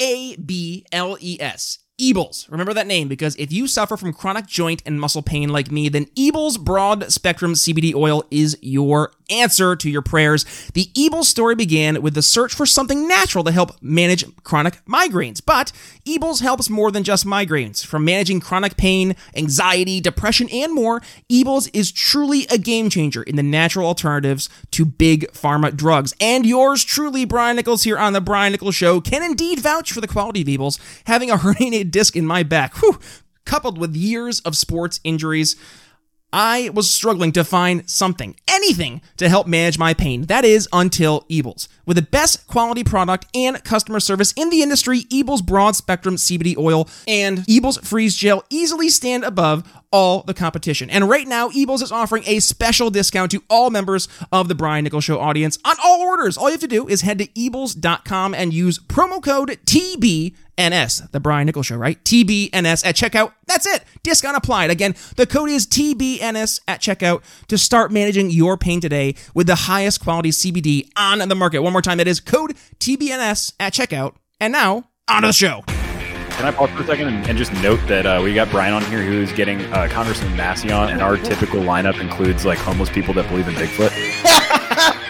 A B L E S. Ebles. Remember that name because if you suffer from chronic joint and muscle pain like me, then Ebles Broad Spectrum CBD Oil is your answer to your prayers. The Ebles story began with the search for something natural to help manage chronic migraines. But Ebles helps more than just migraines. From managing chronic pain, anxiety, depression, and more, Ebles is truly a game changer in the natural alternatives to big pharma drugs. And yours truly, Brian Nichols, here on The Brian Nichols Show, can indeed vouch for the quality of Ebles. Having a herniated disc in my back, whew, coupled with years of sports injuries, I was struggling to find something, anything, to help manage my pain. That is until Ebles. With the best quality product and customer service in the industry, Ebles Broad Spectrum CBD Oil and Ebles Freeze Gel easily stand above all the competition. And right now, Ebles is offering a special discount to all members of the Brian Nichols Show audience on all orders. All you have to do is head to Ebles.com and use promo code TBNS, the Brian Nichols Show, right? TBNS at checkout. That's it. Discount applied. Again, the code is TBNS at checkout to start managing your pain today with the highest quality CBD on the market. One more time, that is code TBNS at checkout. And now, on to the show. Can I pause for a second and, and just note that uh, we got Brian on here who's getting uh, Congressman Massey on, and our typical lineup includes like homeless people that believe in Bigfoot.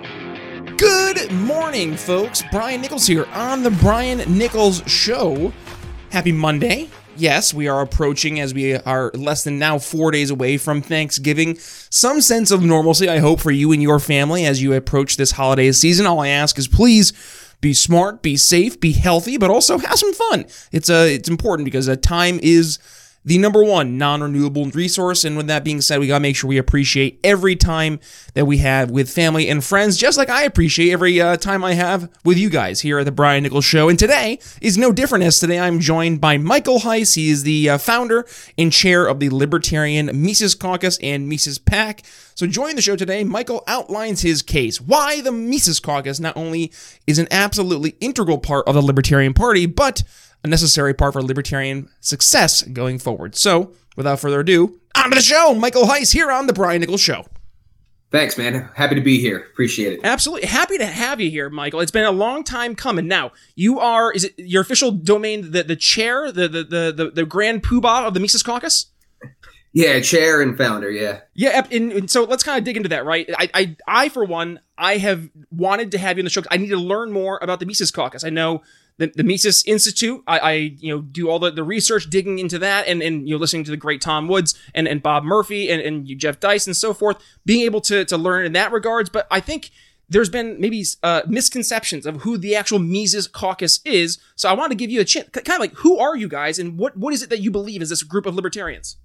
Good morning, folks. Brian Nichols here on the Brian Nichols Show. Happy Monday. Yes, we are approaching as we are less than now four days away from Thanksgiving. Some sense of normalcy, I hope, for you and your family as you approach this holiday season. All I ask is please be smart, be safe, be healthy, but also have some fun. It's uh, it's important because uh, time is the number one non-renewable resource. And with that being said, we gotta make sure we appreciate every time that we have with family and friends, just like I appreciate every uh, time I have with you guys here at the Brian Nichols Show. And today is no different as today I'm joined by Michael Heise. He is the uh, founder and chair of the Libertarian Mises Caucus and Mises PAC. So joining the show today, Michael outlines his case why the Mises Caucus not only is an absolutely integral part of the Libertarian Party, but a necessary part for libertarian success going forward. So, without further ado, on to the show. Michael Heise here on the Brian Nichols Show. Thanks, man. Happy to be here. Appreciate it. Absolutely happy to have you here, Michael. It's been a long time coming. Now you are is it your official domain the the chair the the the the, the grand poobah of the Mises Caucus? Yeah, chair and founder. Yeah. Yeah, and, and so let's kind of dig into that, right? I, I, I, for one, I have wanted to have you on the show. I need to learn more about the Mises Caucus. I know the, the Mises Institute. I, I, you know, do all the, the research digging into that and, and, you know, listening to the great Tom Woods and, and Bob Murphy and, and Jeff Deist and so forth, being able to, to learn in that regards. But I think there's been maybe uh, misconceptions of who the actual Mises Caucus is. So I want to give you a chance, kind of like, who are you guys and what, what is it that you believe is this group of libertarians?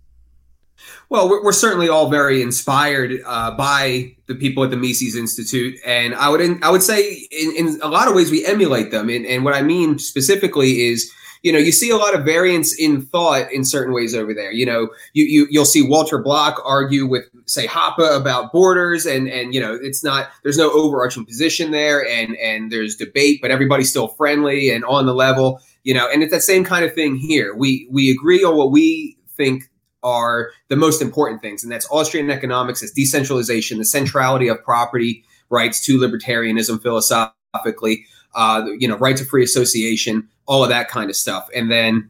Well, we're, we're certainly all very inspired uh, by the people at the Mises Institute, and I would I would say in, in a lot of ways we emulate them. And, and what I mean specifically is, you know, you see a lot of variance in thought in certain ways over there. You know, you, you you'll see Walter Block argue with say Hoppe about borders, and and you know, it's not there's no overarching position there, and and there's debate, but everybody's still friendly and on the level. You know, and it's that same kind of thing here. We we agree on what we think are the most important things, and that's Austrian economics, it's decentralization, the centrality of property rights to libertarianism philosophically, uh, you know, right to free association, all of that kind of stuff, and then.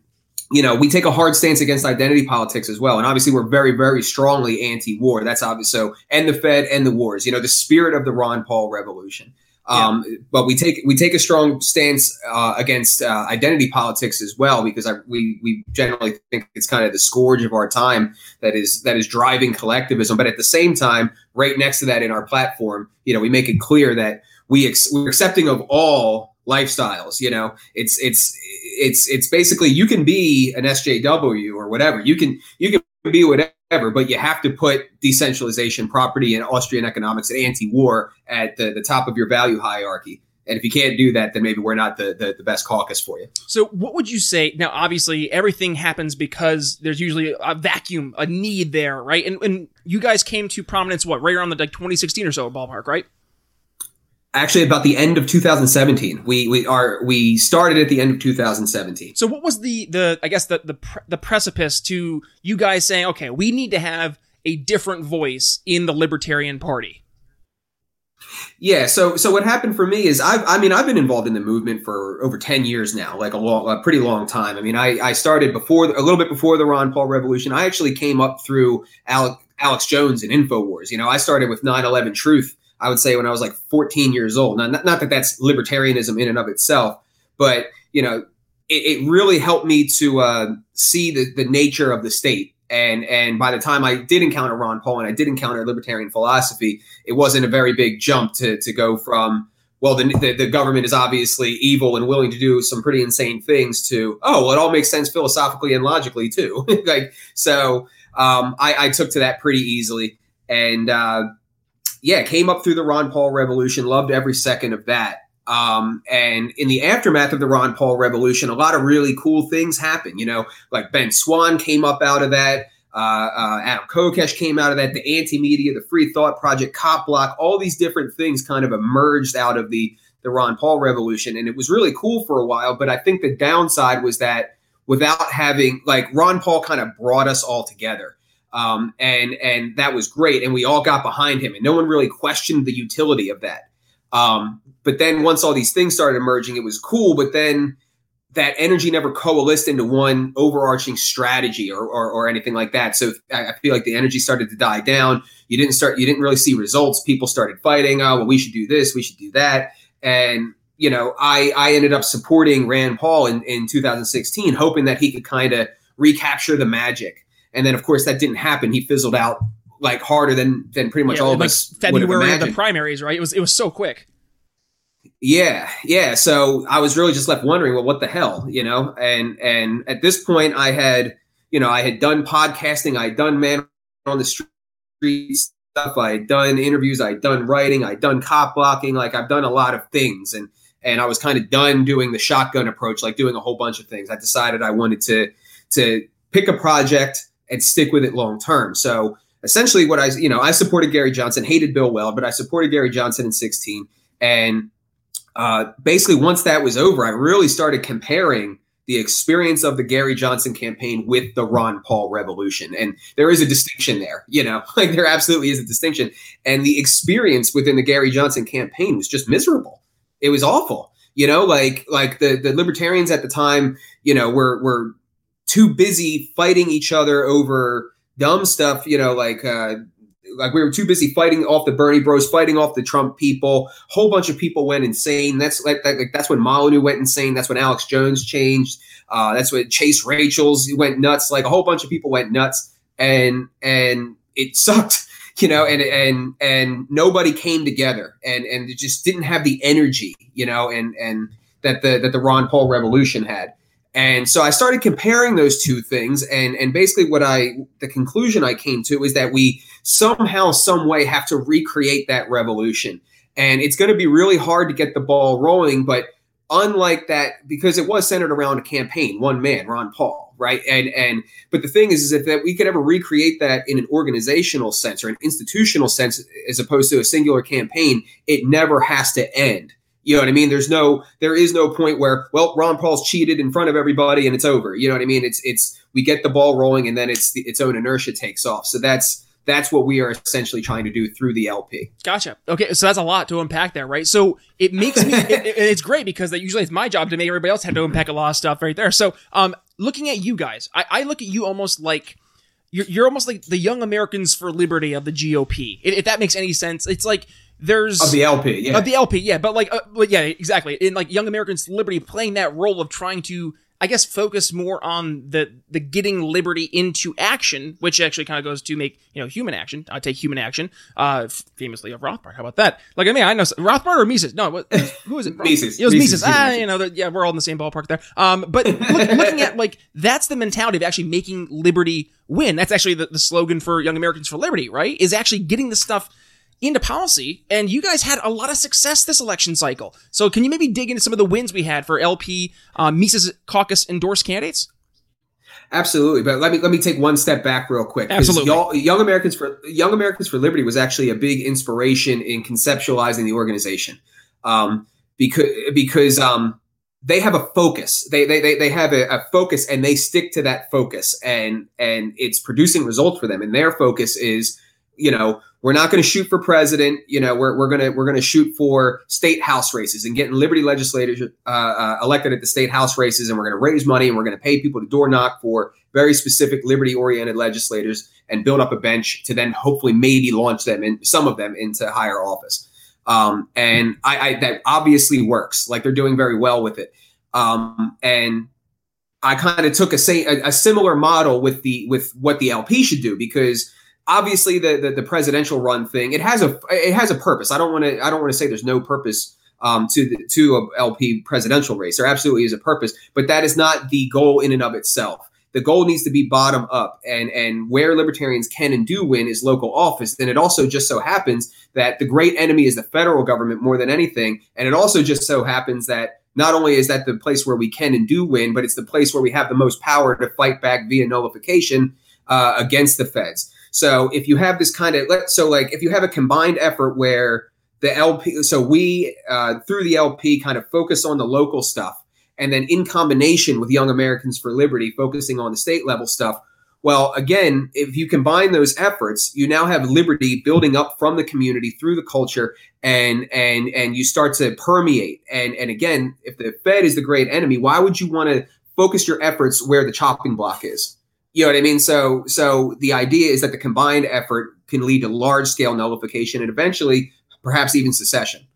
You know, we take a hard stance against identity politics as well. And obviously, we're very, very strongly anti war. That's obvious. So, and the Fed and the wars, you know, the spirit of the Ron Paul revolution. Um, yeah. But we take we take a strong stance uh, against uh, identity politics as well because I, we we generally think it's kind of the scourge of our time that is that is driving collectivism. But at the same time, right next to that in our platform, you know, we make it clear that we ex- we're accepting of all lifestyles. You know, it's it's it's it's basically you can be an SJW or whatever. You can you can be whatever but you have to put decentralization, property, and Austrian economics and anti-war at the, the top of your value hierarchy. And if you can't do that, then maybe we're not the, the, the best caucus for you. So, what would you say? Now, obviously, everything happens because there's usually a vacuum, a need there, right? And, and you guys came to prominence, what, right around the like 2016 or so ballpark, right? Actually, about the end of 2017, we we are we started at the end of 2017. So, what was the the I guess the the pre- the precipice to you guys saying, okay, we need to have a different voice in the Libertarian Party? Yeah, so so what happened for me is I I mean I've been involved in the movement for over 10 years now, like a long a pretty long time. I mean I I started before a little bit before the Ron Paul revolution. I actually came up through Alex, Alex Jones and InfoWars. You know, I started with 9/11 Truth I would say when I was like 14 years old. Now, not, not that that's libertarianism in and of itself, but you know, it, it really helped me to uh, see the, the nature of the state. And and by the time I did encounter Ron Paul and I did encounter libertarian philosophy, it wasn't a very big jump to to go from well the, the, the government is obviously evil and willing to do some pretty insane things to oh well it all makes sense philosophically and logically too. Like so um, I, I, took to that pretty easily. And uh, yeah came up through the Ron Paul revolution loved every second of that um, and in the aftermath of the Ron Paul revolution, a lot of really cool things happened. You know, like Ben Swann came up out of that. Uh, uh, Adam Kokesh came out of that. The anti media, the Free Thought Project, Cop Block, all these different things kind of emerged out of the the Ron Paul revolution, and it was really cool for a while. But I think the downside was that without having like Ron Paul kind of brought us all together. Um, and and that was great, and we all got behind him, and no one really questioned the utility of that. Um, but then once all these things started emerging, it was cool. But then that energy never coalesced into one overarching strategy or, or, or anything like that. So I, feel like the energy started to die down. You didn't start, you didn't really see results. People started fighting. Oh, well, we should do this, we should do that. And, you know, I, I ended up supporting Rand Paul in, in 2016, hoping that he could kind of recapture the magic. And then, of course, that didn't happen. He fizzled out like harder than than pretty much yeah, all of like us. February of the primaries, right? It was it was so quick. Yeah, yeah. So I was really just left wondering, well, what the hell, you know? And and at this point, I had, you know, I had done podcasting, I had done man on the street stuff, I had done interviews, I had done writing, I had done cop blocking, like I've done a lot of things, and and I was kind of done doing the shotgun approach, like doing a whole bunch of things. I decided I wanted to to pick a project and stick with it long term. So essentially what I, you know, I supported Gary Johnson, hated Bill Weld, but I supported Gary Johnson in 16. And uh, basically, once that was over, I really started comparing the experience of the Gary Johnson campaign with the Ron Paul revolution. And there is a distinction there, you know, like there absolutely is a distinction. And the experience within the Gary Johnson campaign was just miserable. It was awful. You know, like like the, the libertarians at the time, you know, were were too busy fighting each other over dumb stuff, you know, like uh, like we were too busy fighting off the Bernie Bros, fighting off the Trump people. Whole bunch of people went insane. That's like, like, like that's when Molyneux went insane. That's when Alex Jones changed. Uh, that's when Chase Rachels went nuts. Like a whole bunch of people went nuts, and and it sucked, you know. And and and nobody came together, and and it just didn't have the energy, you know, and and that the that the Ron Paul revolution had. And so I started comparing those two things, and and basically what I the conclusion I came to is that we somehow, some way have to recreate that revolution, and it's going to be really hard to get the ball rolling. But unlike that, because it was centered around a campaign, one man, Ron Paul, right? And and but the thing is, is that, that we could ever recreate that in an organizational sense or an institutional sense, as opposed to a singular campaign, it never has to end you know what I mean? There's no, there is no point where, well, Ron Paul's cheated in front of everybody and it's over. You know what I mean? It's, it's, we get the ball rolling and then it's the, its own inertia takes off. So that's, that's what we are essentially trying to do through the LP. Gotcha. Okay, so that's a lot to unpack there, right? So it makes me, it, it, it's great because that usually it's my job to make everybody else have to unpack a lot of stuff right there. So, um, looking at you guys, I, I look at you almost like you're, you're almost like the young Americans for liberty of the GOP. If, if that makes any sense, it's like there's of the LP, yeah, of the LP, yeah. But like, uh, but yeah, exactly. In like Young Americans Liberty, playing that role of trying to, I guess, focus more on the the getting liberty into action, which actually kind of goes to make you know human action. I take human action, uh, famously of Rothbard. How about that? Like I mean, I know Rothbard or Mises. No, what, who is it? Mises. It was Mises. Mises. Ah, you know, yeah, we're all in the same ballpark there. Um, but look, looking at like that's the mentality of actually making liberty win. That's actually the, the slogan for Young Americans for Liberty, right? Is actually getting the stuff into policy, and you guys had a lot of success this election cycle. So, can you maybe dig into some of the wins we had for LP uh, Mises Caucus endorsed candidates? Absolutely, but let me let me take one step back real quick. Absolutely, Young Americans for Young Americans for Liberty was actually a big inspiration in conceptualizing the organization, um, because because um, they have a focus. They they they, they have a, a, focus, and they stick to that focus, and and it's producing results for them. And their focus is, you know, we're not going to shoot for president. You know, we're, we're gonna we're gonna shoot for state house races and getting Liberty legislators uh, uh, elected at the state house races, and we're going to raise money and we're going to pay people to door knock for very specific Liberty oriented legislators and build up a bench to then hopefully maybe launch them and some of them into higher office. Um, and I, I, that obviously works. Like they're doing very well with it. Um, and I kind of took a, say, a, a similar model with the with what the LP should do because obviously the, the, the presidential run thing it has a it has a purpose. I don't want to I don't want to say there's no purpose um, to the to a LP presidential race. There absolutely is a purpose, but that is not the goal in and of itself. The goal needs to be bottom up, and and where libertarians can and do win is local office. Then it also just so happens that the great enemy is the federal government more than anything, and it also just so happens that not only is that the place where we can and do win, but it's the place where we have the most power to fight back via nullification uh, against the feds. So if you have this kind of so like if you have a combined effort where the LP so we uh, through the LP kind of focus on the local stuff and then in combination with Young Americans for Liberty focusing on the state level stuff. Well, again, if you combine those efforts, you now have liberty building up from the community through the culture and and and you start to permeate. And and again, if the Fed is the great enemy, why would you want to focus your efforts where the chopping block is? You know what I mean? So so the idea is that the combined effort can lead to large scale nullification and eventually perhaps even secession.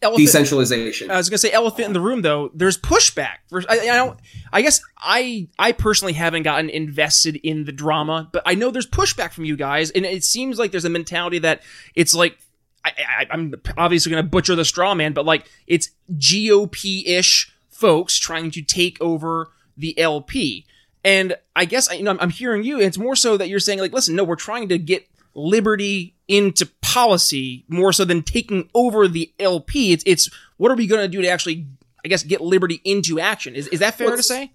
Elephant, Decentralization. I was gonna say elephant in the room though. There's pushback. I, I don't. I guess I I personally haven't gotten invested in the drama, but I know there's pushback from you guys, and it seems like there's a mentality that it's like I, am obviously going to butcher the straw man, but like it's GOP ish folks trying to take over the LP. And I guess you know I'm hearing you. It's more so that you're saying like, listen, no, we're trying to get liberty into policy more so than taking over the LP. It's it's what are we going to do to actually, I guess, get liberty into action? Is is that fair well, to say?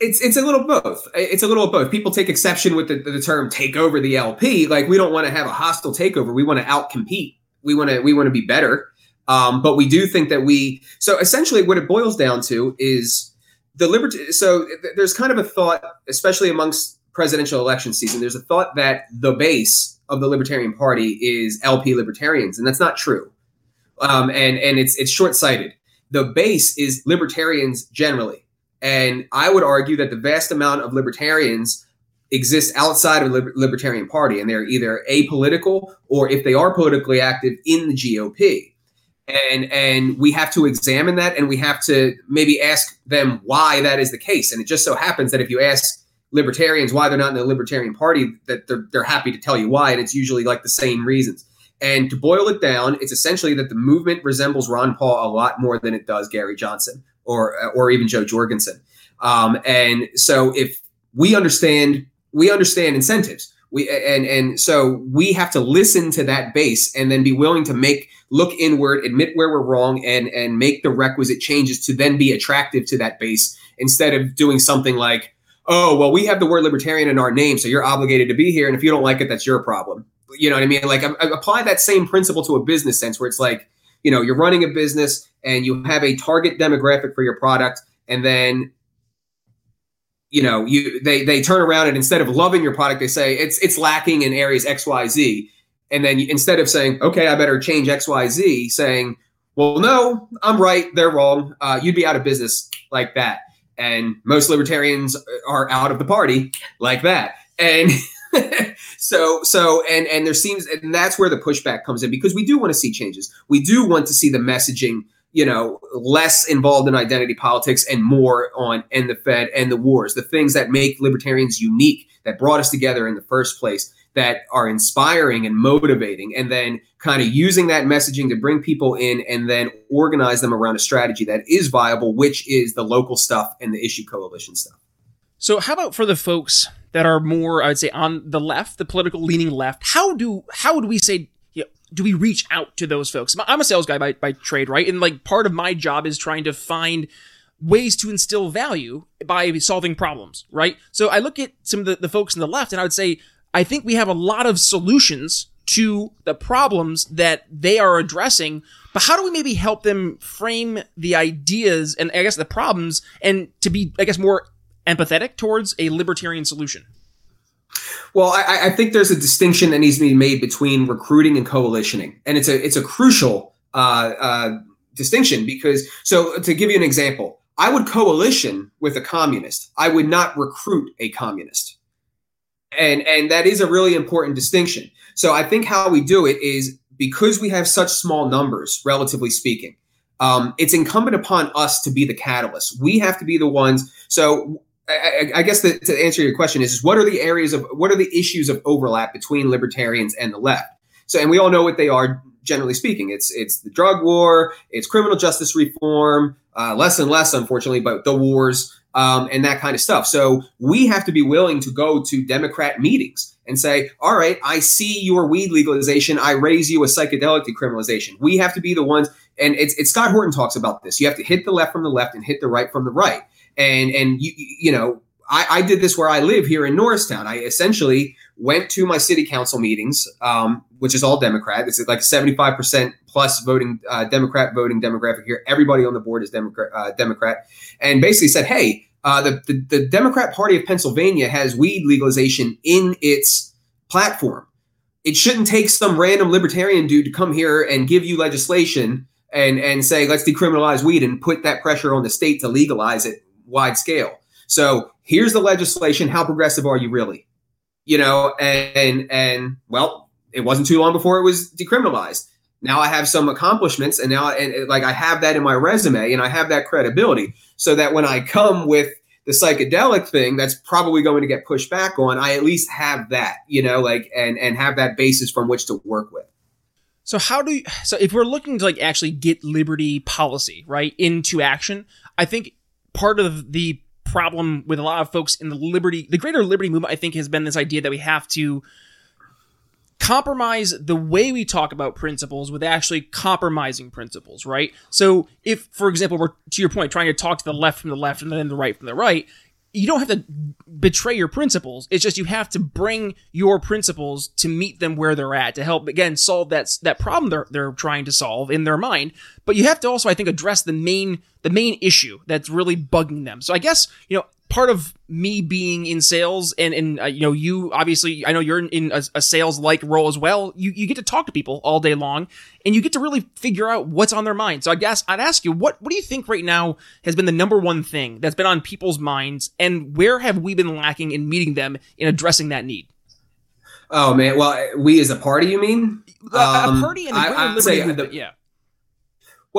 It's it's a little both. It's a little of both. People take exception with the, the term "take over the LP." Like we don't want to have a hostile takeover. We want to outcompete. We want to we want to be better. Um, but we do think that we. So essentially, what it boils down to is the liberty. So there's kind of a thought, especially amongst presidential election season, there's a thought that the base of the Libertarian Party is LP libertarians, and that's not true. Um, and and it's it's short sighted. The base is libertarians generally, and I would argue that the vast amount of libertarians exist outside of the Libertarian Party, and they're either apolitical or, if they are politically active, in the GOP and and we have to examine that and we have to maybe ask them why that is the case. And it just so happens that if you ask libertarians why they're not in the libertarian party that they're, they're happy to tell you why and it's usually like the same reasons. And to boil it down it's essentially that the movement resembles ron paul a lot more than it does gary johnson or or even jo jorgensen. Um, and so if we understand we understand incentives we and and so we have to listen to that base and then be willing to make look inward admit where we're wrong and and make the requisite changes to then be attractive to that base instead of doing something like oh well we have the word libertarian in our name so you're obligated to be here and if you don't like it that's your problem. You know what i mean? Like I, I apply that same principle to a business sense where it's like you know you're running a business and you have a target demographic for your product and then you know you they they turn around and instead of loving your product they say it's it's lacking in areas xyz and then instead of saying okay i better change xyz saying well no i'm right they're wrong uh, you'd be out of business like that. And most libertarians are out of the party like that. And so so and and there seems and that's where the pushback comes in because we do want to see changes. We do want to see the messaging you know, less involved in identity politics and more on and the Fed and the wars, the things that make libertarians unique, that brought us together in the first place, that are inspiring and motivating, and then kind of using that messaging to bring people in and then organize them around a strategy that is viable, which is the local stuff and the issue coalition stuff. So, how about for the folks that are more, I would say, on the left, the political leaning left? How do how would we say do we reach out to those folks? I'm a sales guy by, by trade, right? And like part of my job is trying to find ways to instill value by solving problems, right? So I look at some of the, the folks on the left and I would say, I think we have a lot of solutions to the problems that they are addressing, but how do we maybe help them frame the ideas and I guess the problems and to be, I guess, more empathetic towards a libertarian solution? Well, I, I, think there's a distinction that needs to be made between recruiting and coalitioning, and it's a it's a crucial uh, uh, distinction because. So, to give you an example, I would coalition with a communist. I would not recruit a communist, and and that is a really important distinction. So, I think how we do it is because we have such small numbers, relatively speaking. Um, it's incumbent upon us to be the catalyst. We have to be the ones. So I, I guess the, to answer your question is, is what are the areas of what are the issues of overlap between libertarians and the left? So, and we all know what they are. Generally speaking, it's it's the drug war, it's criminal justice reform, uh, less and less, unfortunately, but the wars um, and that kind of stuff. So we have to be willing to go to Democrat meetings and say, all right, I see your weed legalization. I raise you a psychedelic decriminalization. We have to be the ones, and it's, it's Scott Horton talks about this. You have to hit the left from the left and hit the right from the right and and you you know I, I did this where I live here in Norristown. I essentially went to my city council meetings, um, which is all Democrat. It's like seventy five percent plus voting uh, Democrat voting demographic here. Everybody on the board is Democrat, uh, Democrat, and basically said, hey. Uh, the, the, the Democrat Party of Pennsylvania has weed legalization in its platform. It shouldn't take some random libertarian dude to come here and give you legislation and and say let's decriminalize weed and put that pressure on the state to legalize it wide scale. So here's the legislation. How progressive are you really? You know, and and, and well, it wasn't too long before it was decriminalized. Now I have some accomplishments, and now and like I have that in my resume, and I have that credibility, so that when I come with the psychedelic thing, that's probably going to get pushed back on. I at least have that, you know, like and and have that basis from which to work with. So how do you, so if we're looking to like actually get liberty policy right into action, I think part of the problem with a lot of folks in the liberty, the greater liberty movement, I think, has been this idea that we have to compromise the way we talk about principles with actually compromising principles, right? So if, for example, we're to your point, trying to talk to the left from the left and then the right from the right, you don't have to betray your principles. It's just you have to bring your principles to meet them where they're at to help again solve that that problem they're they're trying to solve in their mind. But you have to also, I think, address the main the main issue that's really bugging them. So I guess you know part of me being in sales and and uh, you know you obviously I know you're in, in a, a sales like role as well. You you get to talk to people all day long and you get to really figure out what's on their mind. So I guess I'd ask you what what do you think right now has been the number one thing that's been on people's minds and where have we been lacking in meeting them in addressing that need? Oh man, well we as a party, you mean? Um, a party and the I, liberty movement, yeah.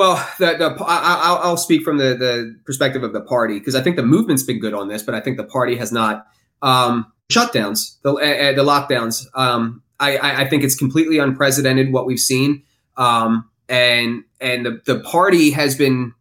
Well, the, the I, will speak from the, the perspective of the party because I think the movement's been good on this, but I think the party has not. Um, shutdowns, the uh, the lockdowns. Um, I, I think it's completely unprecedented what we've seen, um, and and the, the party has been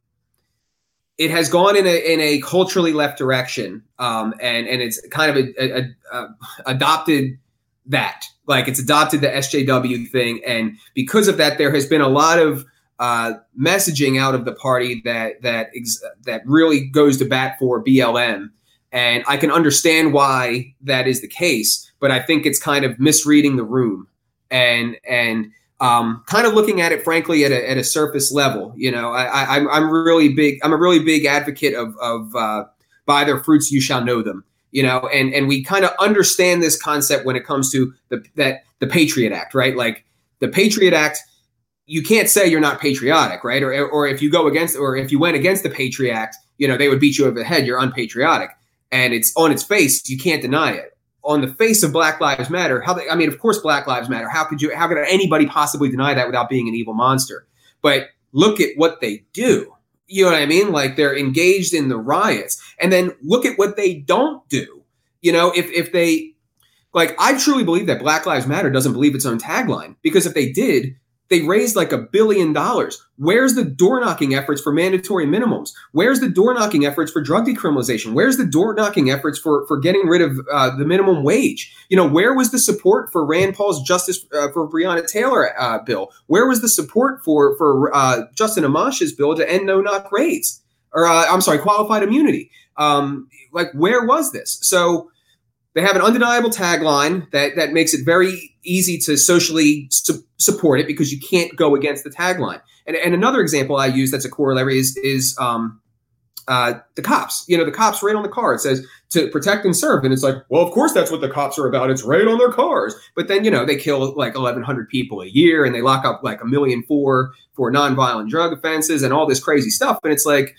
it has gone in a in a culturally left direction, um, and and it's kind of a, a, a, adopted that like it's adopted the SJW thing, and because of that, there has been a lot of uh, messaging out of the party that that ex- that really goes to bat for BLM, and I can understand why that is the case. But I think it's kind of misreading the room and and um, kind of looking at it, frankly, at a, at a surface level. You know, I, I, I'm I'm really big. I'm a really big advocate of of uh, by their fruits you shall know them. You know, and and we kind of understand this concept when it comes to the that the Patriot Act, right? Like the Patriot Act you can't say you're not patriotic, right? Or, or if you go against, or if you went against the Patriot you know, they would beat you over the head. You're unpatriotic. And it's on its face. You can't deny it. On the face of Black Lives Matter, how they, I mean, of course, Black Lives Matter. How could you, how could anybody possibly deny that without being an evil monster? But look at what they do. You know what I mean? Like they're engaged in the riots. And then look at what they don't do. You know, if, if they, like, I truly believe that Black Lives Matter doesn't believe its own tagline because if they did, they raised like a billion dollars. Where's the door knocking efforts for mandatory minimums? Where's the door knocking efforts for drug decriminalization? Where's the door knocking efforts for, for getting rid of uh, the minimum wage? You know, where was the support for Rand Paul's Justice uh, for Breonna Taylor uh, bill? Where was the support for for uh, Justin Amash's bill to end no knock raids? Or uh, I'm sorry, qualified immunity. Um, like, where was this? So they have an undeniable tagline that that makes it very easy to socially su- support it because you can't go against the tagline. And, and another example I use that's a corollary is is um, uh, the cops. You know, the cops right on the car. It says to protect and serve, and it's like, well, of course that's what the cops are about. It's right on their cars. But then you know they kill like 1,100 people a year, and they lock up like a million for for nonviolent drug offenses and all this crazy stuff. And it's like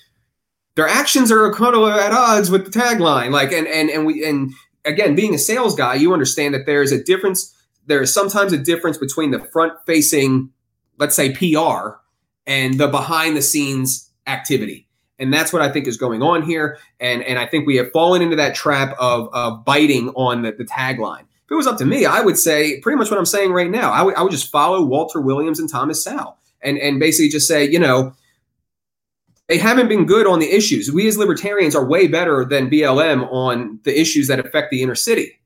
their actions are kind of at odds with the tagline. Like, and and and we and again, being a sales guy, you understand that there is a difference. There is sometimes a difference between the front facing, let's say PR, and the behind the scenes activity. And that's what I think is going on here. And, and I think we have fallen into that trap of, of biting on the, the tagline. If it was up to me, I would say pretty much what I'm saying right now. I would, I would just follow Walter Williams and Thomas Sowell and, and basically just say, you know, they haven't been good on the issues. We as libertarians are way better than BLM on the issues that affect the inner city.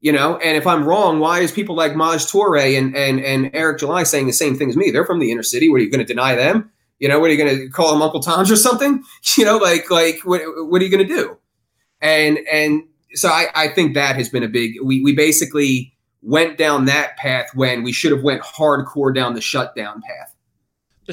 You know, and if I'm wrong, why is people like Maj Toure and and and Eric July saying the same thing as me? They're from the inner city. What are you going to deny them? You know, what are you going to call them Uncle Tom's or something? You know, like like what what are you going to do? And and so I I think that has been a big. We we basically went down that path when we should have went hardcore down the shutdown path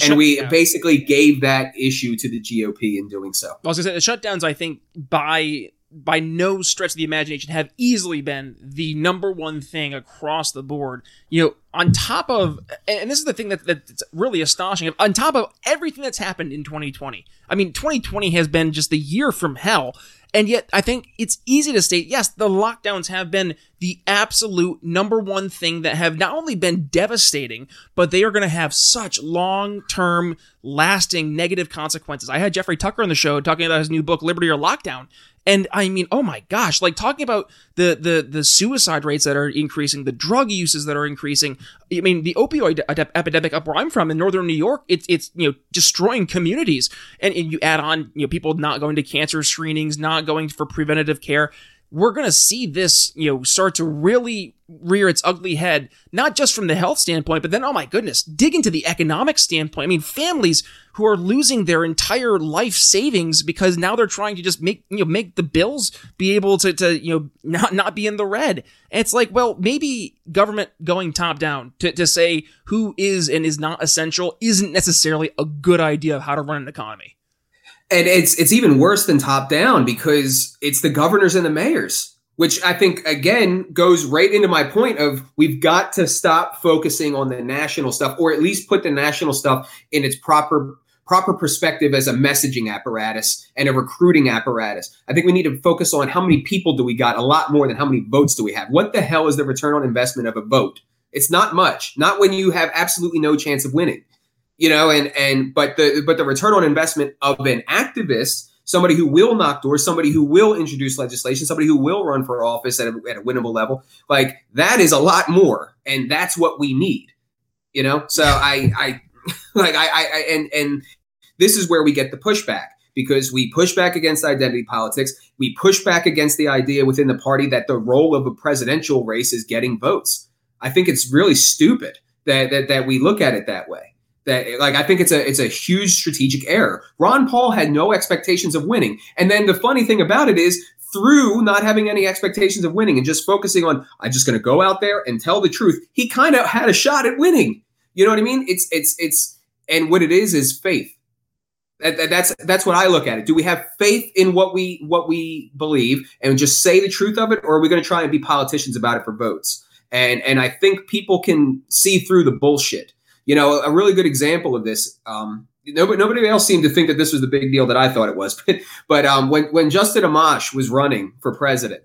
and we basically gave that issue to the GOP in doing so. I was going to say the shutdowns. I think by by no stretch of the imagination have easily been the number one thing across the board. You know, on top of, and this is the thing that, that's really astonishing, on top of everything that's happened in 2020. I mean, 2020 has been just the year from hell. And yet, I think it's easy to state yes, the lockdowns have been the absolute number one thing that have not only been devastating, but they are going to have such long term, lasting negative consequences. I had Jeffrey Tucker on the show talking about his new book, Liberty or Lockdown. And I mean, oh my gosh, like talking about the the the suicide rates that are increasing, the drug uses that are increasing. I mean, the opioid epidemic up where I'm from in northern New York, it's it's you know destroying communities. And, and you add on you know people not going to cancer screenings, not going for preventative care we're going to see this, you know, start to really rear its ugly head, not just from the health standpoint, but then, oh my goodness, dig into the economic standpoint. I mean, families who are losing their entire life savings because now they're trying to just make, you know, make the bills be able to, to, you know, not, not be in the red. And it's like, well, maybe government going top down to, to say who is and is not essential isn't necessarily a good idea of how to run an economy. And it's it's even worse than top down because it's the governors and the mayors, which I think again goes right into my point of we've got to stop focusing on the national stuff or at least put the national stuff in its proper proper perspective as a messaging apparatus and a recruiting apparatus. I think we need to focus on how many people do we got a lot more than how many votes do we have. What the hell is the return on investment of a vote? It's not much. Not when you have absolutely no chance of winning you know, and and but the but the return on investment of an activist, somebody who will knock doors, somebody who will introduce legislation, somebody who will run for office at a, at a winnable level, like that is a lot more, and that's what we need, you know. So I I like I I and and this is where we get the pushback because we push back against identity politics. We push back against the idea within the party that the role of a presidential race is getting votes. I think it's really stupid that that, that we look at it that way that like I think it's a it's a huge strategic error. Ron Paul had no expectations of winning. And then the funny thing about it is through not having any expectations of winning and just focusing on I'm just going to go out there and tell the truth, he kind of had a shot at winning. You know what I mean? It's it's it's and what it is is faith. That, that, that's that's what I look at it. Do we have faith in what we what we believe and just say the truth of it, or are we going to try and be politicians about it for votes? And and I think people can see through the bullshit you know, a really good example of this. Um, nobody, nobody else seemed to think that this was the big deal that I thought it was. But, but um, when when Justin Amash was running for president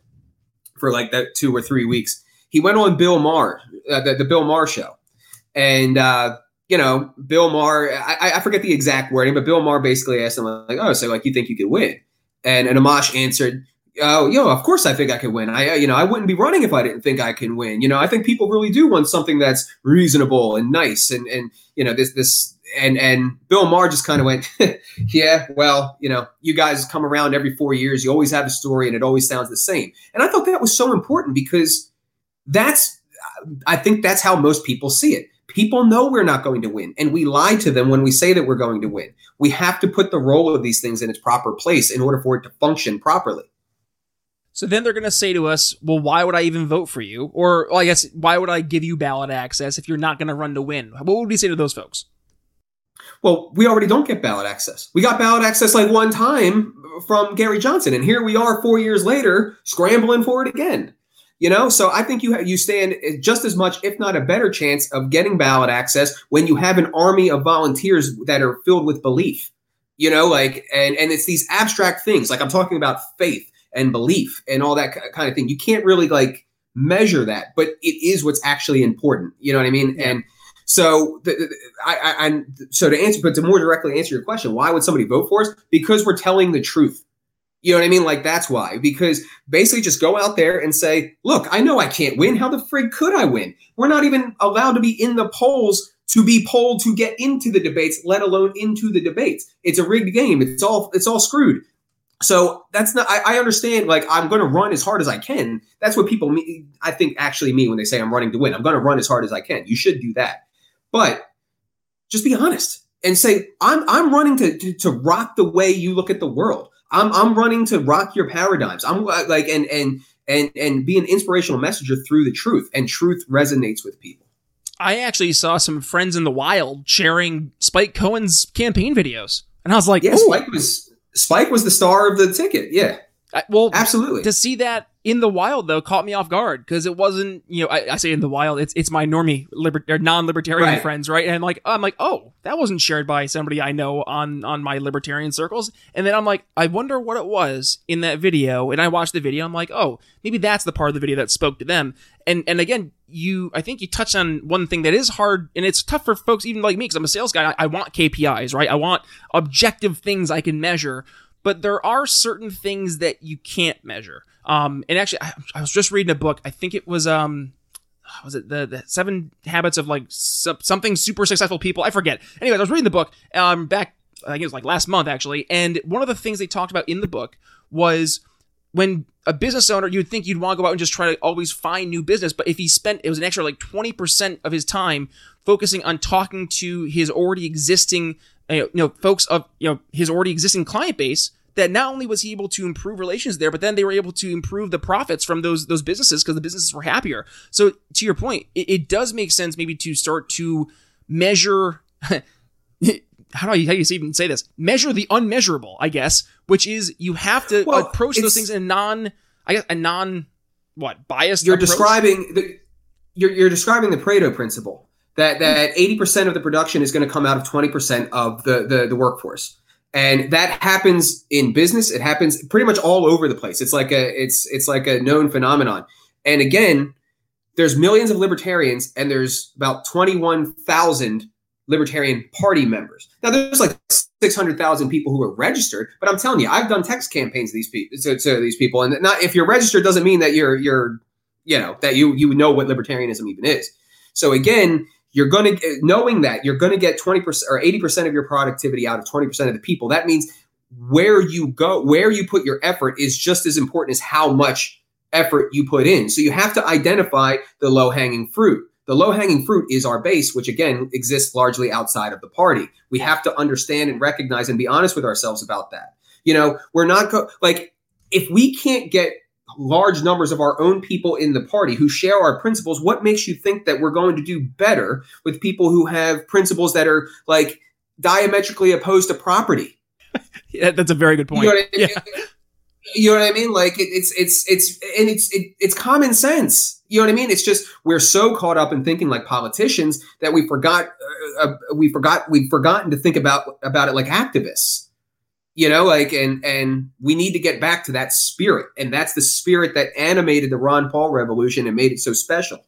for like that two or three weeks, he went on Bill Maher, uh, the, the, Bill Maher show, and uh, you know, Bill Maher. I, I forget the exact wording, but Bill Maher basically asked him like, "Oh, so like you think you could win?" And and Amash answered, oh, yo, of course I think I can win. I, uh, you know, I wouldn't be running if I didn't think I can win. You know, I think people really do want something that's reasonable and nice, and and you know, this this and and Bill Maher just kind of went, yeah, well, you know, you guys come around every four years, you always have a story, and it always sounds the same. And I thought that was so important because that's, I think that's how most people see it. People know we're not going to win, and we lie to them when we say that we're going to win. We have to put the role of these things in its proper place in order for it to function properly. So then they're going to say to us, well, why would I even vote for you? Or, well, I guess, why would I give you ballot access if you're not going to run to win? What would we say to those folks? Well, we already don't get ballot access. We got ballot access like one time from Gary Johnson, and here we are four years later scrambling for it again. You know, so I think you you stand eh, just as much, if not a better chance, of getting ballot access when you have an army of volunteers that are filled with belief. You know, like and and it's these abstract things. Like I'm talking about faith and belief and all that kind of thing. You can't really like measure that, but it is what's actually important. You know what I mean? Yeah. And so, the, the, I, I, so to answer, but to more directly answer your question, why would somebody vote for us? Because we're telling the truth. You know what I mean? Like that's why. Because basically, just go out there and say, "Look, I know I can't win. How the frig could I win? We're not even allowed to be in the polls to be polled to get into the debates, let alone into the debates. It's a rigged game. It's all it's all screwed. So that's not. I, I understand. Like I'm going to run as hard as I can. That's what people. Mean, I think actually mean when they say I'm running to win. I'm going to run as hard as I can. You should do that, but just be honest and say I'm I'm running to, to to rock the way you look at the world. I'm I'm running to rock your paradigms. I'm uh, like and and and and be an inspirational messenger through the truth, and truth resonates with people. I actually saw some friends in the wild sharing Spike Cohen's campaign videos, and I was like, "Yeah, Spike was Spike was the star of the ticket. Yeah. I, well, absolutely. To see that in the wild though caught me off guard because it wasn't you know I, I, say in the wild it's it's my normie liber- or non-libertarian right. friends right? And I'm like I'm like oh that wasn't shared by somebody I know on on my libertarian circles. And then I'm like I wonder what it was in that video. And I watched the video I'm like oh maybe that's the part of the video that spoke to them. And and again you I think you touched on one thing that is hard and it's tough for folks even like me because I'm a sales guy I, I want KPIs right? I want objective things I can measure but there are certain things that you can't measure um, and actually, I, I, was just reading a book. I think it was um, was it the, the Seven Habits of like su- something super successful people? I forget. Anyways, I was reading the book um back. I think it was like last month actually, and one of the things they talked about in the book was when a business owner, you'd think you'd want to go out and just try to always find new business, but if he spent it was an extra like twenty percent of his time focusing on talking to his already existing, you know, folks of you know his already existing client base that not only was he able to improve relations there, but then they were able to improve the profits from those those businesses because the businesses were happier. So to your point, it, it does make sense maybe to start to measure. how do you how do you even say this? Measure the unmeasurable, I guess, which is you have to well, approach those things in a non, I guess, a non what biased. You're approach? describing the you're, you're describing the Pareto principle that that 80% of the production is going to come out of 20% of the, the the workforce. And that happens in business. It happens pretty much all over the place. It's like a it's it's like a known phenomenon. And again there's millions of libertarians and there's about 21,000 libertarian party members. Now there's like 600,000 people who are registered but i'm telling you i've done text campaigns to these people to, to these people. And not if you're registered doesn't mean that you're you're you know that you you know what libertarianism even is. So again you're going to eh, knowing that you're going to get 20% or 80% of your productivity out of 20% of the people that means where you go where you put your effort is just as important as how much effort you put in. So you have to identify the low hanging fruit. The low hanging fruit is our base which again exists largely outside of the party. We have to understand and recognize and be honest with ourselves about that. You know we're not go- like if we can't get large numbers of our own people in the party who share our principles, what makes you think that we're going to do better with people who have principles that are like diametrically opposed to property? yeah, that's a very good point. You know what I mean? Yeah. You know what I mean? Like it, it's it's it's and it's it, it's common sense. You know what I mean? It's just we're so caught up in thinking like politicians that we forgot uh, uh, we forgot we've forgotten to think about about it like activists you know like and and we need to get back to that spirit. And that's the spirit that animated the ron paul revolution and made it so special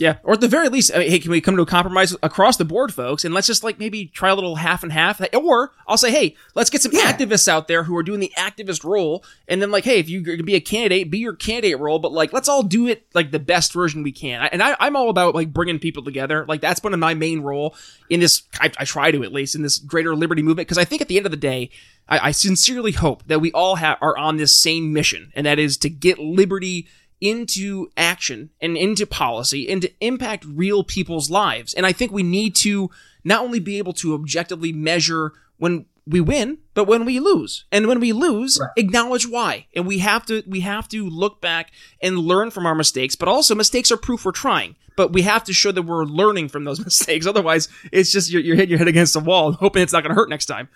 Yeah, or at the very least, I mean, hey, can we come to a compromise across the board, folks? And let's just like maybe try a little half and half. Or I'll say, hey, let's get some Yeah. activists out there who are doing the activist role, and then like, hey, if you're going to be a candidate, be your candidate role. But like, let's all do it like the best version we can. And I, I'm all about like bringing people together. Like that's one of my main role in this. I, I try to at least in this greater liberty movement because I think at the end of the day, I, I sincerely hope that we all have are on this same mission, and that is to get liberty into action and into policy and to impact real people's lives. And I think we need to not only be able to objectively measure when we win, but when we lose. And when we lose, Right. acknowledge why. And we have to we have to look back and learn from our mistakes, but also mistakes are proof we're trying. But we have to show that we're learning from those mistakes. Otherwise, it's just you're, you're hitting your head against the wall, hoping it's not going to hurt next time.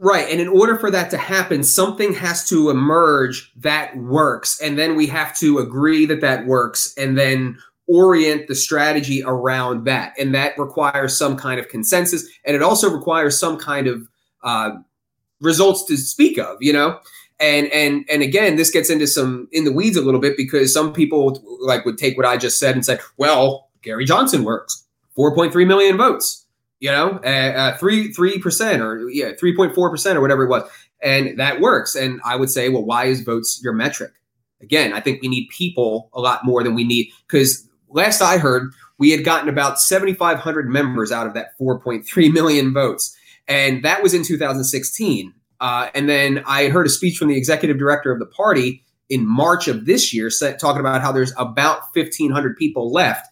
Right. And in order for that to happen, something has to emerge that works. And then we have to agree that that works and then orient the strategy around that. And that requires some kind of consensus. And it also requires some kind of uh, results to speak of, you know? And and and again, this gets into some in the weeds a little bit because some people like would take what I just said and say, "Well, Gary Johnson works, 4.3 million votes." You know, uh, uh, three three percent or yeah, three point four percent or whatever it was, and that works. And I would say, well, why is votes your metric? Again, I think we need people a lot more than we need because last I heard, we had gotten about seventy five hundred members out of that four point three million votes, and that was in two thousand sixteen. Uh, and then I heard a speech from the executive director of the party in March of this year, talking about how there's about fifteen hundred people left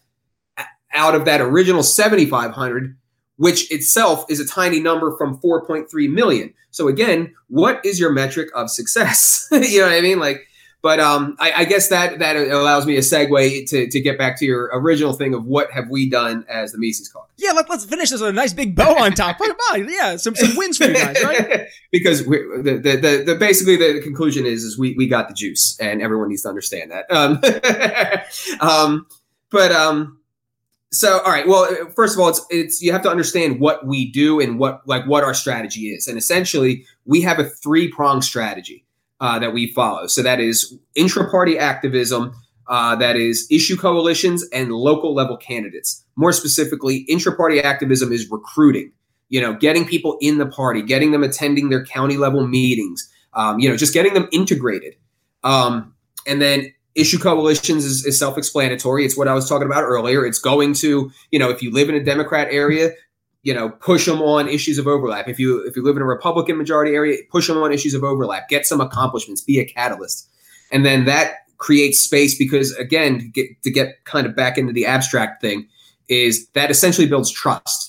out of that original seventy five hundred which itself is a tiny number from 4.3 million. So again, what is your metric of success? you know what I mean? Like, but um, I, I guess that that allows me a segue to, to get back to your original thing of what have we done as the Mises Caucus. Yeah, let, let's finish this with a nice big bow on top. On. Yeah, some some wins for you guys, right? because we, the, the, the, the basically the conclusion is is we, we got the juice and everyone needs to understand that. Um, um, but um, so all right. Well, first of all, it's it's you have to understand what we do and what like what our strategy is, and essentially we have a three prong strategy uh, that we follow. So that is intra party activism. Uh, that is issue coalitions and local level candidates. More specifically, intra party activism is recruiting you know, getting people in the party, getting them attending their county level meetings, um, you know, just getting them integrated. Um, and then issue coalitions is, is self explanatory. It's what I was talking about earlier. It's going to, you know, if you live in a Democrat area, you know, push them on issues of overlap. If you if you live in a Republican majority area, push them on issues of overlap. Get some accomplishments. Be a catalyst, and then that creates space because again, to get to get kind of back into the abstract thing, is that essentially builds trust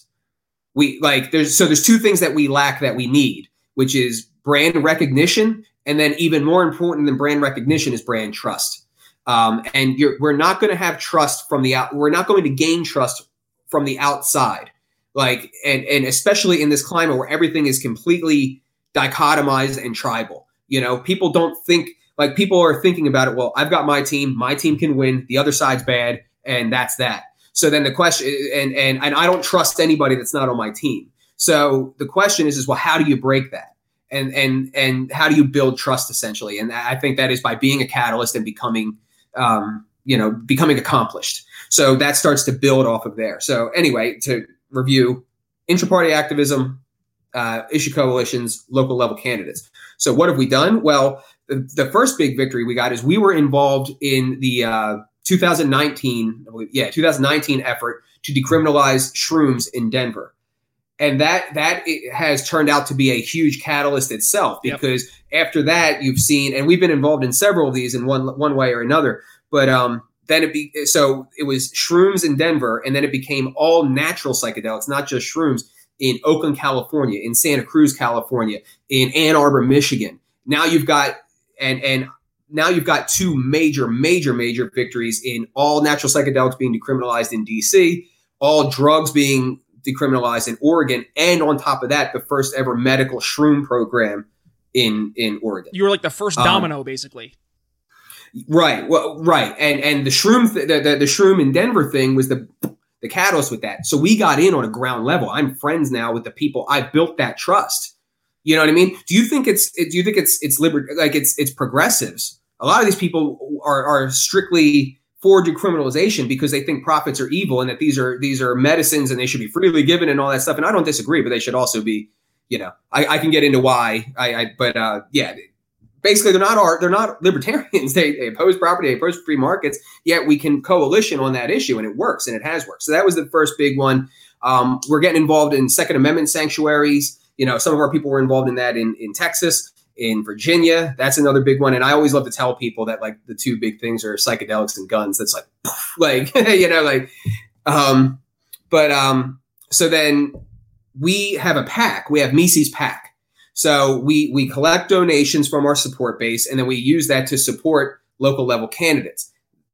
we like there's so there's two things that we lack that we need which is brand recognition and then even more important than brand recognition is brand trust um, and we're not going to have trust from the out we're not going to gain trust from the outside like and and especially in this climate where everything is completely dichotomized and tribal you know people don't think like people are thinking about it well i've got my team my team can win the other side's bad and that's that so then the question, and and and I don't trust anybody that's not on my team. So the question is, is well, how do you break that? And and and how do you build trust essentially? And I think that is by being a catalyst and becoming, um, you know, becoming accomplished. So that starts to build off of there. So anyway, to review, intra-party activism, uh, issue coalitions, local level candidates. So what have we done? Well, the, first big victory we got is we were involved in the uh, 2019, I believe, yeah, 2019 effort to decriminalize shrooms in Denver. And that that has turned out to be a huge catalyst itself Yep. because after that you've seen and we've been involved in several of these in one one way or another. But um, then it be so it was shrooms in Denver, and then it became all natural psychedelics, not just shrooms, in Oakland, California, in Santa Cruz, California, in Ann Arbor, Michigan. Now you've got and and now you've got two major, major, major victories in all natural psychedelics being decriminalized in DC, all drugs being decriminalized in Oregon, and on top of that, the first ever medical shroom program in in Oregon. You were like the first Um, domino, basically. Right. Well, right. And and the shroom th- the, the the shroom in Denver thing was the the catalyst with that. So we got in on a ground level. I'm friends now with the people. I built that trust. You know what I mean? Do you think it's do you think it's it's liber- like it's it's progressives? A lot of these people are are strictly for decriminalization because they think profits are evil and that these are these are medicines and they should be freely given and all that stuff. And I don't disagree, but they should also be, you know, I, I can get into why I, I but uh, yeah, basically they're not our they're not libertarians. They, they oppose property, they oppose free markets. Yet we can coalition on that issue, and it works, and it has worked. So that was the first big one. Um, we're getting involved in Second Amendment sanctuaries. You know, some of our people were involved in that in in Texas, in Virginia. That's another big one. And I always love to tell people that like the two big things are psychedelics and guns. That's like, like you know, like, um, but um, so then we have a PAC. We have Mises PAC. so we we collect donations from our support base, and then we use that to support local level candidates.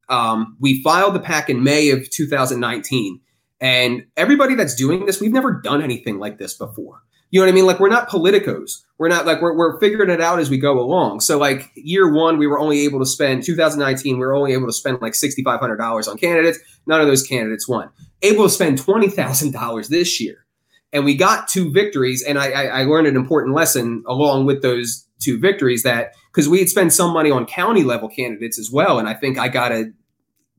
Um, we filed the PAC in May of 2019, and everybody that's doing this, we've never done anything like this before. You know what I mean? Like we're not politicos. We're not like we're, we're figuring it out as we go along. So like year one, we were only able to spend 2019. We were only able to spend like sixty five hundred dollars on candidates. None of those candidates won. Able to spend twenty thousand dollars this year and we got two victories. And I, I, I learned an important lesson along with those two victories that because we had spent some money on county level candidates as well, and I think I got to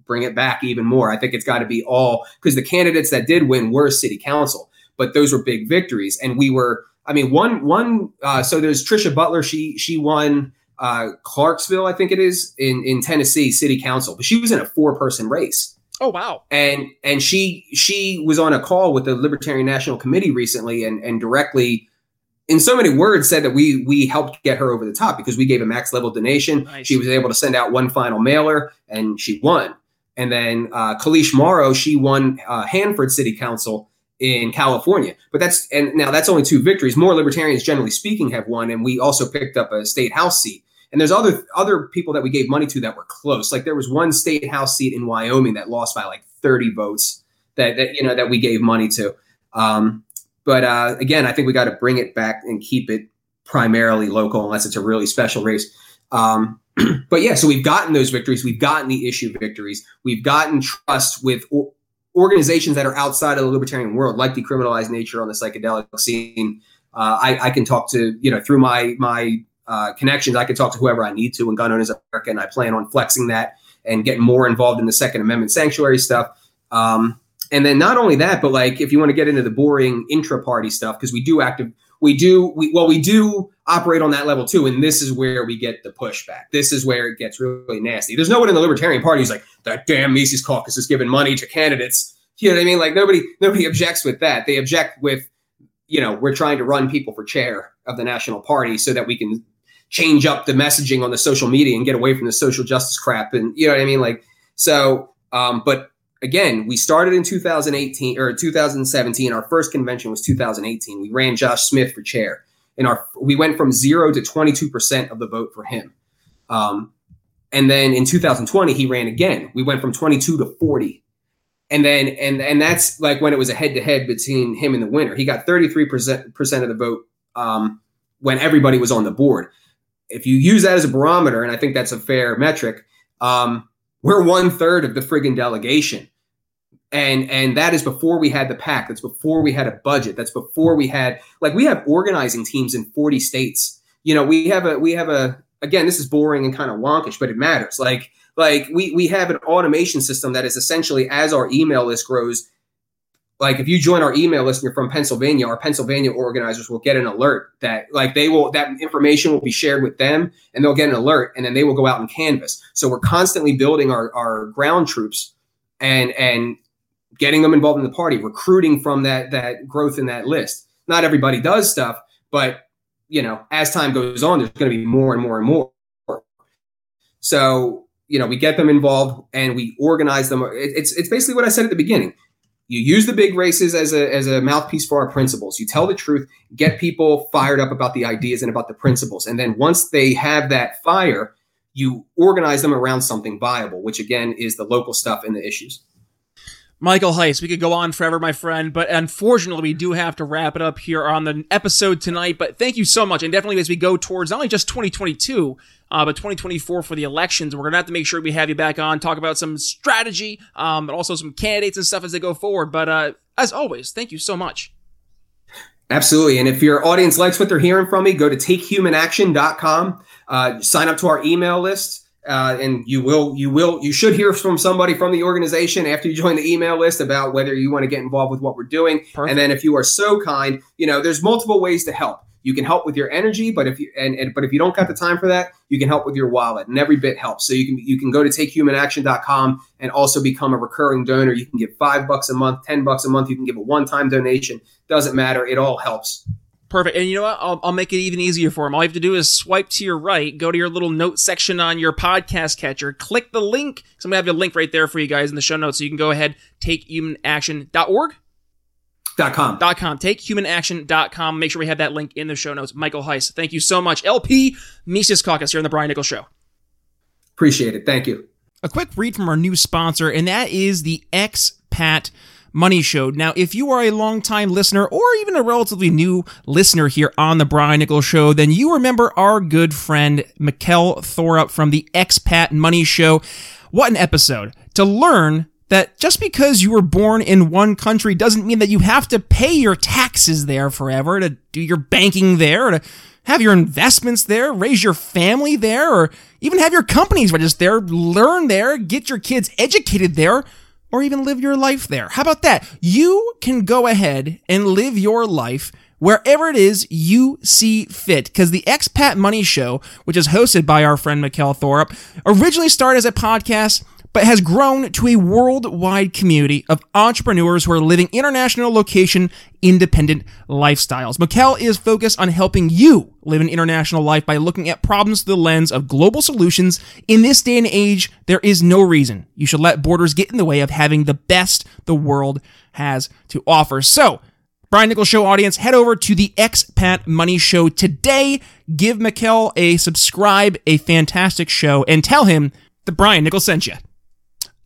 bring it back even more. I think it's got to be all because the candidates that did win were city council, but those were big victories, and we were. I mean, one one. Uh, so there's Trisha Butler. She she won uh, Clarksville, I think it is in in Tennessee City Council, but she was in a four person race. Oh wow! And and she she was on a call with the Libertarian National Committee recently, and and directly, in so many words, said that we we helped get her over the top because we gave a max level donation. Nice. She was able to send out one final mailer, and she won. And then uh, Kalish Morrow, she won uh, Hanford City Council in California. But that's and now that's only two victories. More libertarians, generally speaking, have won, and we also picked up a state house seat and there's other other people that we gave money to that were close. Like there was one state house seat in Wyoming that lost by like 30 votes that, that you know that we gave money to. Um, but uh, again, I think we got to bring it back and keep it primarily local, unless it's a really special race. Um, but yeah, so we've gotten those victories. We've gotten the issue victories. We've gotten trust with organizations that are outside of the libertarian world, like Decriminalize Nature on the psychedelic scene. Uh, I, I, can talk to you know through my my uh, connections, I can talk to whoever I need to in Gun Owners America, and I plan on flexing that and getting more involved in the Second Amendment sanctuary stuff. Um, and then not only that, but like if you want to get into the boring intra-party stuff, because we do active, we do, we well, we do operate on that level too, and this is where we get the pushback. This is where it gets really nasty. There's no one in the Libertarian Party who's like that damn Mises caucus is giving money to candidates. You know what I mean? Like nobody, nobody objects with that. They object with, you know, we're trying to run people for chair of the national party so that we can change up the messaging on the social media and get away from the social justice crap. And you know what I mean? Like, so, um, but again, we started in 2018 or 2017. Our first convention was 2018. We ran Josh Smith for chair, and our we went from zero to 22 percent of the vote for him. Um, and then in 2020, he ran again. We went from 22 to 40. And then and and that's like when it was a head to head between him and the winner. He got 33 percent percent of the vote um, when everybody was on the board if you use that as a barometer, and I think that's a fair metric, um, we're one third of the friggin' delegation. And and that is before we had the PAC. That's before we had a budget. That's before we had like we have organizing teams in 40 states. You know, we have a we have a again, this is boring and kind of wonkish, but it matters. Like like we we have an automation system that is essentially as our email list grows, like if you join our email list and you're from Pennsylvania, our Pennsylvania organizers will get an alert that like they will that information will be shared with them and they'll get an alert and then they will go out and canvas. So we're constantly building our, our ground troops and and getting them involved in the party, recruiting from that that growth in that list. Not everybody does stuff, but you know, as time goes on, there's going to be more and more and more. So you know, we get them involved and we organize them. It's it's basically what I said at the beginning you use the big races as a as a mouthpiece for our principles. You tell the truth, get people fired up about the ideas and about the principles, and then once they have that fire, you organize them around something viable, which again is the local stuff and the issues. Michael Heise, we could go on forever, my friend, but unfortunately, we do have to wrap it up here on the episode tonight. But thank you so much, and definitely as we go towards not only just 2022, uh, but 2024 for the elections, we're gonna have to make sure we have you back on, talk about some strategy, um, but also some candidates and stuff as they go forward. But uh, as always, thank you so much. Absolutely, and if your audience likes what they're hearing from me, go to takehumanaction.com, uh, sign up to our email list uh, and you will you will you should hear from somebody from the organization after you join the email list about whether you want to get involved with what we're doing. Perfect. And then if you are so kind, you know, there's multiple ways to help. You can help with your energy, but if you and, and but if you don't got the time for that, you can help with your wallet, and every bit helps. So you can you can go to takehumanaction.com and also become a recurring donor. You can give five bucks a month, ten bucks a month. You can give a one time donation. Doesn't matter. It all helps. Perfect. And you know what? I'll, I'll make it even easier for them. All you have to do is swipe to your right, go to your little note section on your podcast catcher, click the link. So I'm going to have a link right there for you guys in the show notes. So you can go ahead, takehumanaction.org. Dot com. Dot com. TakeHumanAction.com. Make sure we have that link in the show notes. Michael Heise, thank you so much. LP Mises Caucus here on the Brian Nichols Show. Appreciate it. Thank you. A quick read from our new sponsor, and that is the Expat Money Show. Now, if you are a longtime listener or even a relatively new listener here on the Brian Nichols Show, then you remember our good friend Mikkel Thorup from the Expat Money Show. What an episode! To learn that just because you were born in one country doesn't mean that you have to pay your taxes there forever, to do your banking there, to have your investments there, raise your family there, or even have your companies registered there, learn there, get your kids educated there, or even live your life there. How about that? You can go ahead and live your life wherever it is you see fit. Because the Expat Money Show, which is hosted by our friend Mikkel Thorup, originally started as a podcast but has grown to a worldwide community of entrepreneurs who are living international location independent lifestyles. Mikkel is focused on helping you live an international life by looking at problems through the lens of global solutions. In this day and age, there is no reason you should let borders get in the way of having the best the world has to offer. So, Brian Nichols Show audience, head over to the Expat Money Show today. Give Mikkel a subscribe, a fantastic show, and tell him that Brian Nichols sent you.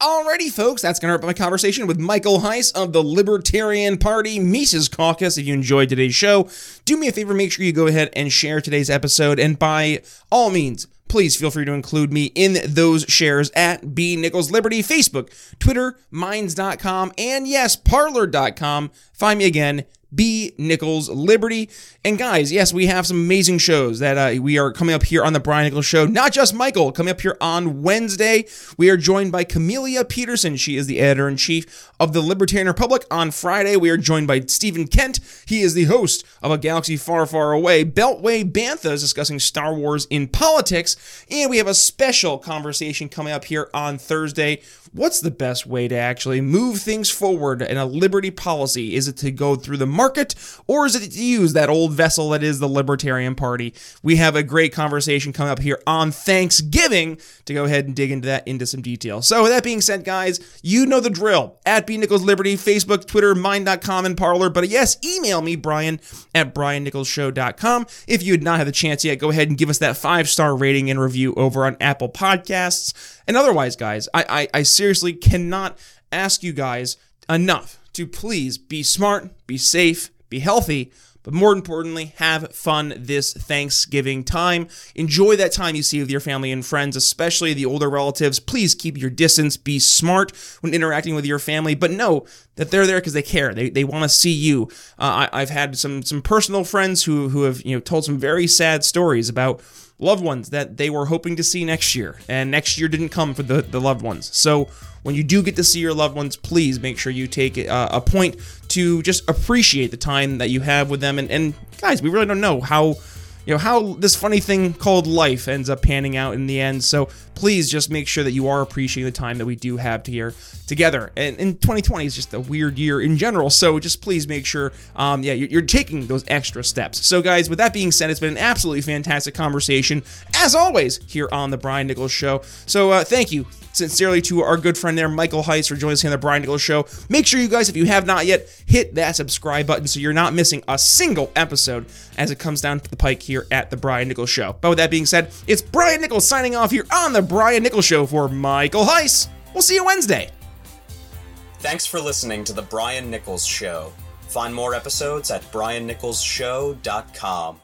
Alrighty, folks, that's going to wrap up my conversation with Michael Heise of the Libertarian Party Mises Caucus. If you enjoyed today's show, do me a favor, make sure you go ahead and share today's episode. And by all means, please feel free to include me in those shares at B Nichols Liberty, Facebook, Twitter, Minds.com, and yes, Parler.com. Find me again, B Nichols Liberty. And guys, yes, we have some amazing shows that uh, we are coming up here on the Brian Nichols Show. Not just Michael, coming up here on Wednesday. We are joined by Camelia Peterson. She is the editor in chief of the Libertarian Republic. On Friday, we are joined by Stephen Kent. He is the host of A Galaxy Far, Far Away. Beltway Bantha is discussing Star Wars in politics. And we have a special conversation coming up here on Thursday what's the best way to actually move things forward in a liberty policy? Is it to go through the market or is it to use that old vessel that is the Libertarian Party? We have a great conversation coming up here on Thanksgiving to go ahead and dig into that into some detail. So, with that being said, guys, you know the drill. At B Nichols Liberty, Facebook, Twitter, Mind.com, and Parler. But yes, email me, Brian, at BrianNicholsShow.com. If you had not had the chance yet, go ahead and give us that five star rating and review over on Apple Podcasts. And otherwise, guys, I, I, I seriously cannot ask you guys enough to please be smart, be safe, be healthy, but more importantly, have fun this Thanksgiving time. Enjoy that time you see with your family and friends, especially the older relatives. Please keep your distance. Be smart when interacting with your family, but know that they're there because they care. They, they want to see you. Uh, I, I've had some some personal friends who who have you know told some very sad stories about loved ones that they were hoping to see next year, and next year didn't come for the, the loved ones. So when you do get to see your loved ones, please make sure you take uh, a point to just appreciate the time that you have with them. And, and guys, we really don't know how you know how this funny thing called life ends up panning out in the end. So please just make sure that you are appreciating the time that we do have here together. And, and 2020 is just a weird year in general. So just please make sure, um, yeah, you're, you're taking those extra steps. So guys, with that being said, it's been an absolutely fantastic conversation as always here on the Brian Nichols Show. So uh, thank you sincerely to our good friend there, Michael Heise, for joining us here on the Brian Nichols Show. Make sure you guys, if you have not yet, hit that subscribe button so you're not missing a single episode as it comes down to the pike here at the Brian Nichols Show. But with that being said, it's Brian Nichols signing off here on the Brian Nichols Show for Michael Heise. We'll see you Wednesday. Thanks for listening to The Brian Nichols Show. Find more episodes at briannicholsshow.com.